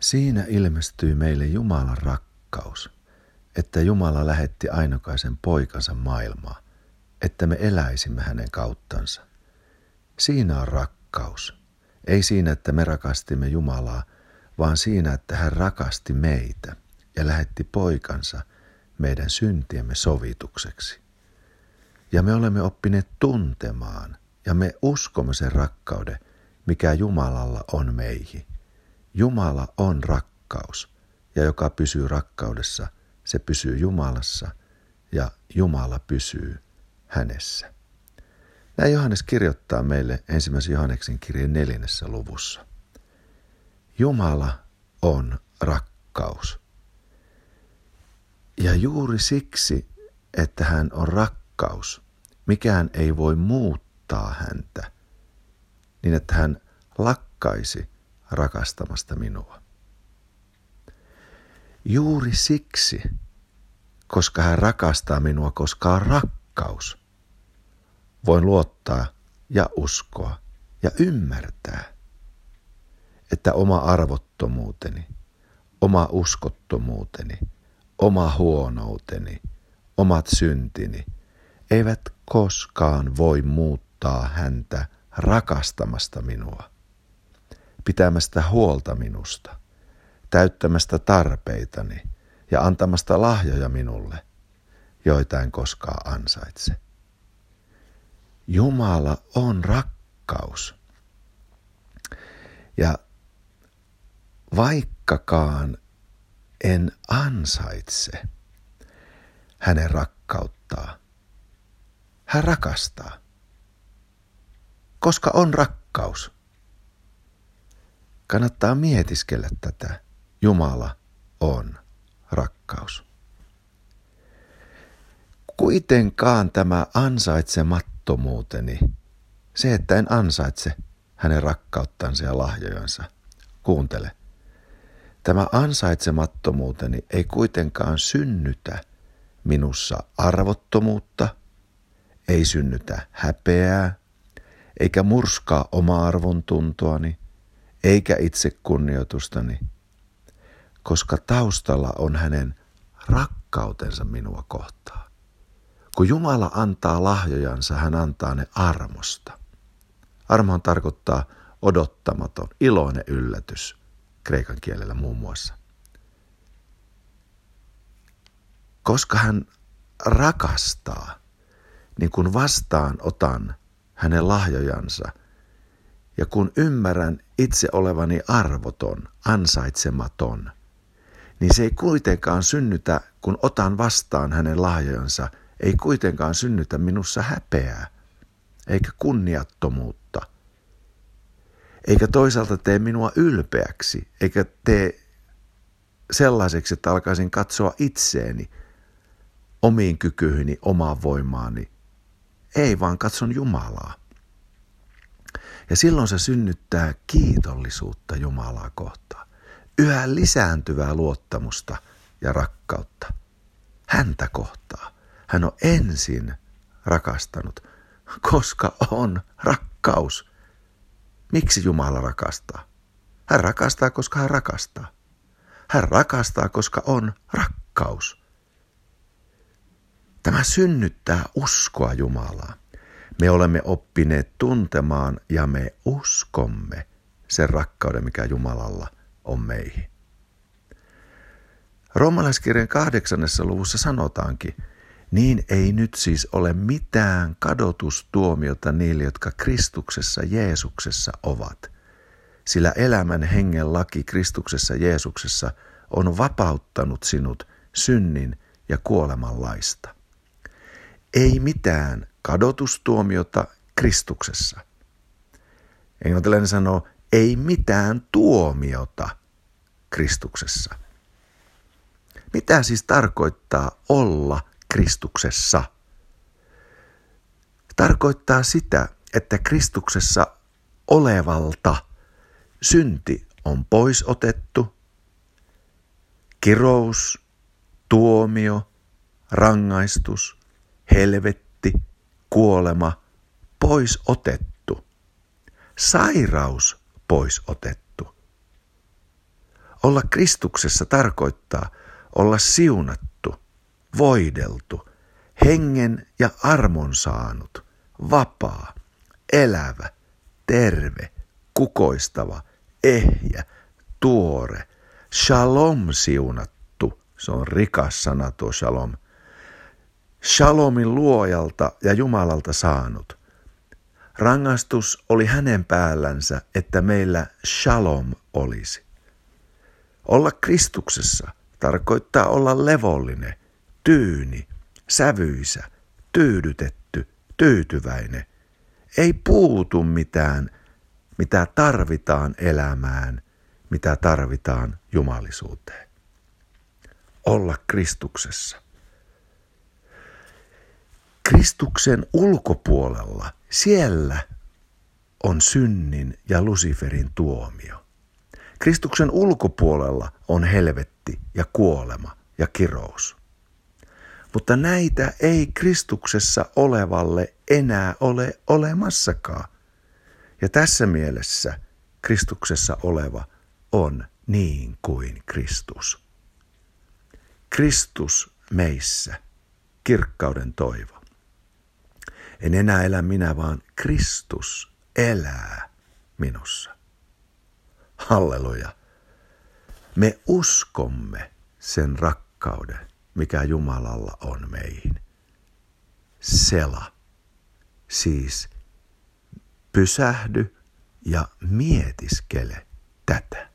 Siinä ilmestyi meille Jumalan rakkaus, että Jumala lähetti ainokaisen poikansa maailmaa, että me eläisimme hänen kauttansa. Siinä on rakkaus. Ei siinä, että me rakastimme Jumalaa, vaan siinä, että hän rakasti meitä ja lähetti poikansa meidän syntiemme sovitukseksi. Ja me olemme oppineet tuntemaan ja me uskomme sen rakkauden, mikä Jumalalla on meihin. Jumala on rakkaus ja joka pysyy rakkaudessa, se pysyy Jumalassa ja Jumala pysyy hänessä. Näin Johannes kirjoittaa meille ensimmäisen Johanneksen kirjeen neljännessä luvussa. Jumala on rakkaus. Ja juuri siksi, että hän on rakkaus, mikään ei voi muuttaa häntä, niin että hän lakkaisi rakastamasta minua. Juuri siksi, koska hän rakastaa minua, koska on rakkaus, voin luottaa ja uskoa ja ymmärtää, että oma arvottomuuteni, oma uskottomuuteni, oma huonouteni, omat syntini eivät koskaan voi muuttaa häntä rakastamasta minua, pitämästä huolta minusta, täyttämästä tarpeitani ja antamasta lahjoja minulle, joita en koskaan ansaitse. Jumala on rakkaus. Ja vaikkakaan en ansaitse hänen rakkauttaa, hän rakastaa, koska on rakkaus. Kannattaa mietiskellä tätä. Jumala on rakkaus. Kuitenkaan tämä ansaitsemattomuus levottomuuteni, se, että en ansaitse hänen rakkauttansa ja lahjojansa. Kuuntele. Tämä ansaitsemattomuuteni ei kuitenkaan synnytä minussa arvottomuutta, ei synnytä häpeää, eikä murskaa oma-arvon tuntoani, eikä itsekunnioitustani, koska taustalla on hänen rakkautensa minua kohtaan. Kun Jumala antaa lahjojansa, hän antaa ne armosta. Armohan tarkoittaa odottamaton, iloinen yllätys, kreikan kielellä muun muassa. Koska hän rakastaa, niin kun vastaan otan hänen lahjojansa ja kun ymmärrän itse olevani arvoton, ansaitsematon, niin se ei kuitenkaan synnytä, kun otan vastaan hänen lahjojansa – ei kuitenkaan synnytä minussa häpeää, eikä kunniattomuutta, eikä toisaalta tee minua ylpeäksi, eikä tee sellaiseksi, että alkaisin katsoa itseeni, omiin kykyihini, omaan voimaani. Ei, vaan katson Jumalaa. Ja silloin se synnyttää kiitollisuutta Jumalaa kohtaan. Yhä lisääntyvää luottamusta ja rakkautta häntä kohtaan. Hän on ensin rakastanut, koska on rakkaus. Miksi Jumala rakastaa? Hän rakastaa, koska hän rakastaa. Hän rakastaa, koska on rakkaus. Tämä synnyttää uskoa Jumalaa. Me olemme oppineet tuntemaan ja me uskomme sen rakkauden, mikä Jumalalla on meihin. Roomalaiskirjan kahdeksannessa luvussa sanotaankin, niin ei nyt siis ole mitään kadotustuomiota niille, jotka Kristuksessa Jeesuksessa ovat. Sillä elämän hengen laki Kristuksessa Jeesuksessa on vapauttanut sinut synnin ja kuoleman laista. Ei mitään kadotustuomiota Kristuksessa. Englantilainen sanoo, ei mitään tuomiota Kristuksessa. Mitä siis tarkoittaa olla Kristuksessa. Tarkoittaa sitä, että Kristuksessa olevalta synti on pois otettu, kirous, tuomio, rangaistus, helvetti, kuolema pois otettu, sairaus pois otettu, Olla Kristuksessa tarkoittaa olla siunattu, voideltu, hengen ja armon saanut, vapaa, elävä, terve, kukoistava, ehjä, tuore, shalom siunattu, se on rikas sana tuo shalom, shalomin luojalta ja Jumalalta saanut. Rangaistus oli hänen päällänsä, että meillä shalom olisi. Olla Kristuksessa tarkoittaa olla levollinen, tyyni, sävyisä, tyydytetty, tyytyväinen. Ei puutu mitään, mitä tarvitaan elämään, mitä tarvitaan jumalisuuteen. Olla Kristuksessa. Kristuksen ulkopuolella, siellä on synnin ja Luciferin tuomio. Kristuksen ulkopuolella on helvetti ja kuolema ja kirous. Mutta näitä ei Kristuksessa olevalle enää ole olemassakaan. Ja tässä mielessä Kristuksessa oleva on niin kuin Kristus. Kristus meissä, kirkkauden toivo. En enää elä minä, vaan Kristus elää minussa. Halleluja. Me uskomme sen rakkauden, mikä Jumalalla on meihin. Sela, siis pysähdy ja mietiskele tätä.